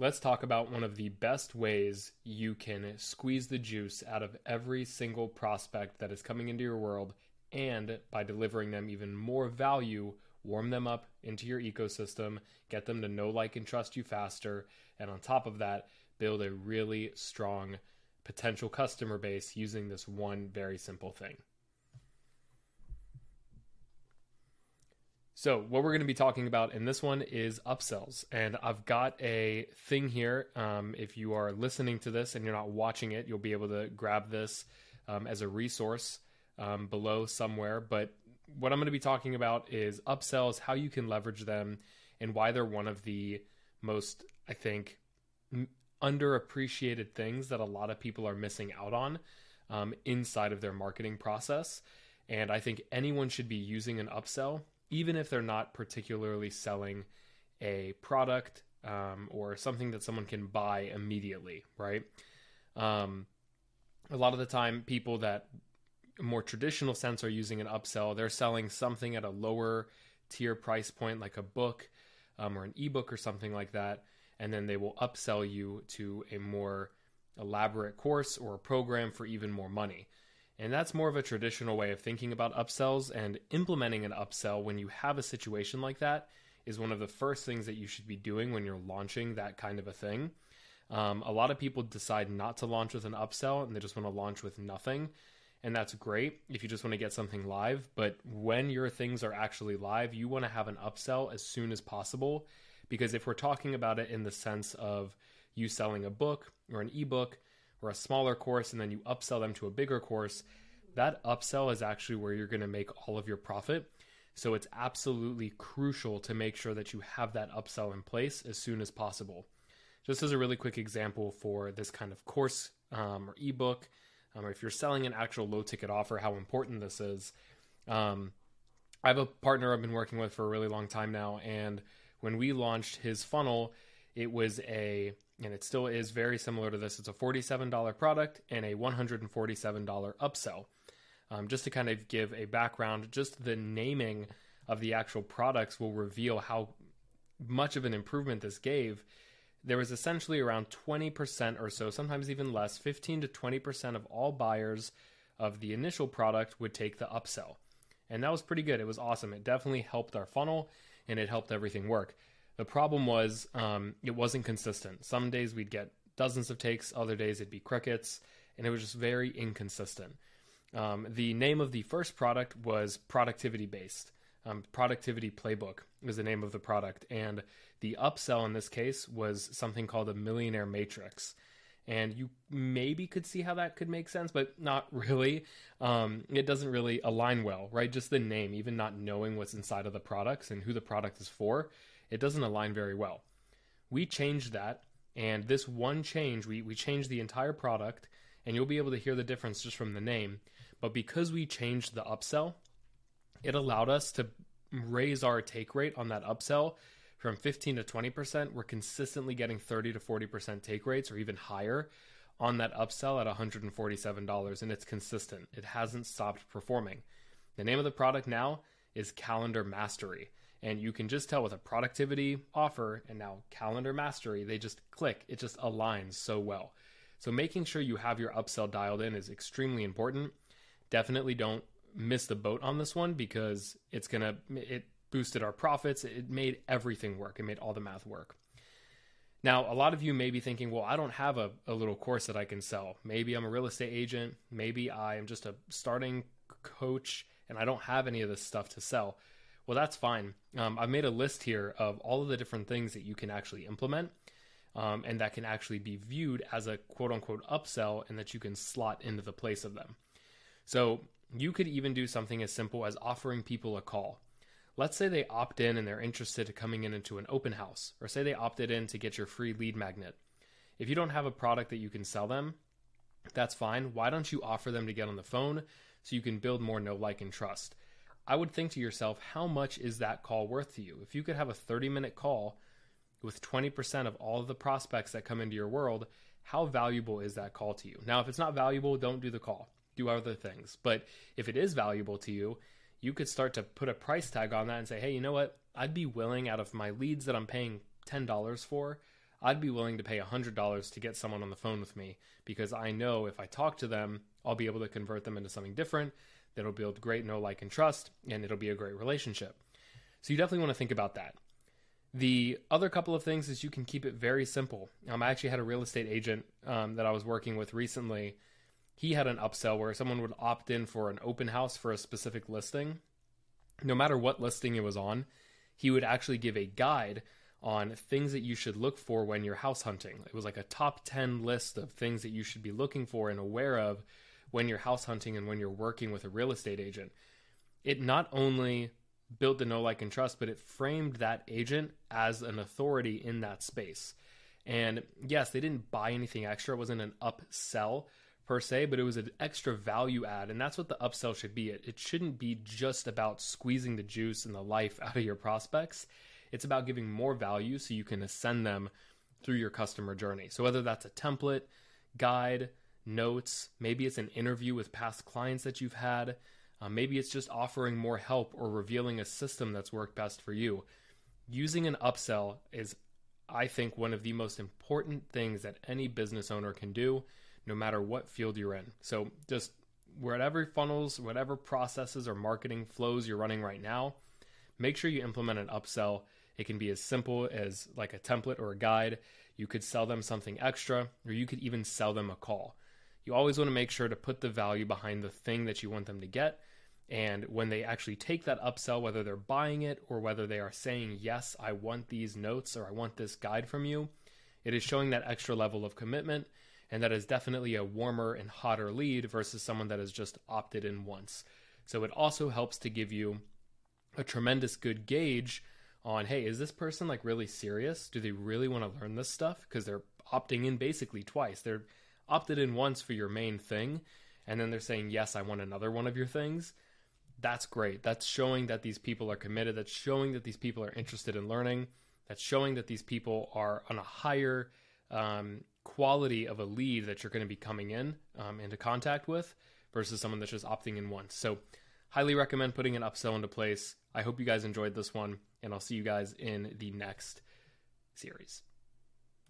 let's talk about one of the best ways you can squeeze the juice out of every single prospect that is coming into your world and by delivering them even more value, warm them up into your ecosystem, get them to know, like, and trust you faster, and on top of that, build a really strong potential customer base using this one very simple thing. So, what we're going to be talking about in this one is upsells. And I've got a thing here. Um, if you are listening to this and you're not watching it, you'll be able to grab this um, as a resource um, below somewhere. But what I'm going to be talking about is upsells, how you can leverage them, and why they're one of the most, I think, m- underappreciated things that a lot of people are missing out on um, inside of their marketing process. And I think anyone should be using an upsell even if they're not particularly selling a product um, or something that someone can buy immediately, right? Um, a lot of the time, people that more traditional sense are using an upsell, they're selling something at a lower tier price point, like a book um, or an ebook or something like that, and then they will upsell you to a more elaborate course or a program for even more money. And that's more of a traditional way of thinking about upsells and implementing an upsell when you have a situation like that is one of the first things that you should be doing when you're launching that kind of a thing. Um, a lot of people decide not to launch with an upsell and they just want to launch with nothing. And that's great if you just want to get something live. But when your things are actually live, you want to have an upsell as soon as possible. Because if we're talking about it in the sense of you selling a book or an ebook, or a smaller course and then you upsell them to a bigger course, that upsell is actually where you're going to make all of your profit. So it's absolutely crucial to make sure that you have that upsell in place as soon as possible. Just as a really quick example for this kind of course um, or ebook, um, or if you're selling an actual low ticket offer, how important this is. Um, I have a partner I've been working with for a really long time now, and when we launched his funnel, it was a and it still is very similar to this. It's a $47 product and a $147 upsell. Um, just to kind of give a background, just the naming of the actual products will reveal how much of an improvement this gave. There was essentially around 20% or so, sometimes even less, 15 to 20% of all buyers of the initial product would take the upsell. And that was pretty good. It was awesome. It definitely helped our funnel and it helped everything work. The problem was um, it wasn't consistent. Some days we'd get dozens of takes, other days it'd be crickets, and it was just very inconsistent. Um, the name of the first product was productivity based. Um, productivity playbook was the name of the product, and the upsell in this case was something called a millionaire matrix. And you maybe could see how that could make sense, but not really. Um, it doesn't really align well, right? Just the name, even not knowing what's inside of the products and who the product is for, it doesn't align very well. We changed that, and this one change, we, we changed the entire product, and you'll be able to hear the difference just from the name. But because we changed the upsell, it allowed us to raise our take rate on that upsell from 15 to 20%. We're consistently getting 30 to 40% take rates or even higher on that upsell at $147, and it's consistent. It hasn't stopped performing. The name of the product now is Calendar Mastery and you can just tell with a productivity offer and now calendar mastery they just click. It just aligns so well. So making sure you have your upsell dialed in is extremely important. Definitely don't miss the boat on this one because it's gonna it boosted our profits. It made everything work. It made all the math work. Now a lot of you may be thinking well i don't have a, a little course that i can sell. Maybe i'm a real estate agent. Maybe i am just a starting coach and i don't have any of this stuff to sell well, that's fine. Um, I've made a list here of all of the different things that you can actually implement um, and that can actually be viewed as a quote unquote upsell and that you can slot into the place of them. So you could even do something as simple as offering people a call. Let's say they opt in and they're interested in coming in into an open house, or say they opted in to get your free lead magnet. If you don't have a product that you can sell them, that's fine. Why don't you offer them to get on the phone so you can build more know, like, and trust? I would think to yourself, how much is that call worth to you? If you could have a 30 minute call with 20% of all of the prospects that come into your world, how valuable is that call to you? Now, if it's not valuable, don't do the call, do other things. But if it is valuable to you, you could start to put a price tag on that and say, hey, you know what? I'd be willing out of my leads that I'm paying $10 for, I'd be willing to pay $100 to get someone on the phone with me because I know if I talk to them, I'll be able to convert them into something different that'll build great know, like, and trust, and it'll be a great relationship. So you definitely want to think about that. The other couple of things is you can keep it very simple. Um, I actually had a real estate agent um, that I was working with recently. He had an upsell where someone would opt in for an open house for a specific listing. No matter what listing it was on, he would actually give a guide on things that you should look for when you're house hunting. It was like a top 10 list of things that you should be looking for and aware of when you're house hunting and when you're working with a real estate agent. It not only built the know, like, and trust, but it framed that agent as an authority in that space. And yes, they didn't buy anything extra. It wasn't an upsell per se, but it was an extra value add. And that's what the upsell should be. It, it shouldn't be just about squeezing the juice and the life out of your prospects. It's about giving more value so you can ascend them through your customer journey. So whether that's a template, guide, notes, maybe it's an interview with past clients that you've had, uh, maybe it's just offering more help or revealing a system that's worked best for you. Using an upsell is, I think, one of the most important things that any business owner can do, no matter what field you're in. So just whatever funnels, whatever processes or marketing flows you're running right now, make sure you implement an upsell it can be as simple as like a template or a guide. You could sell them something extra, or you could even sell them a call. You always want to make sure to put the value behind the thing that you want them to get. And when they actually take that upsell, whether they're buying it or whether they are saying, Yes, I want these notes or I want this guide from you, it is showing that extra level of commitment. And that is definitely a warmer and hotter lead versus someone that has just opted in once. So it also helps to give you a tremendous good gauge on hey is this person like really serious do they really want to learn this stuff because they're opting in basically twice they're opted in once for your main thing and then they're saying yes i want another one of your things. That's great. That's showing that these people are committed. That's showing that these people are interested in learning. That's showing that these people are on a higher um, quality of a lead that you're going to be coming in um, into contact with versus someone that's just opting in once. So highly recommend putting an upsell into place. I hope you guys enjoyed this one and I'll see you guys in the next series.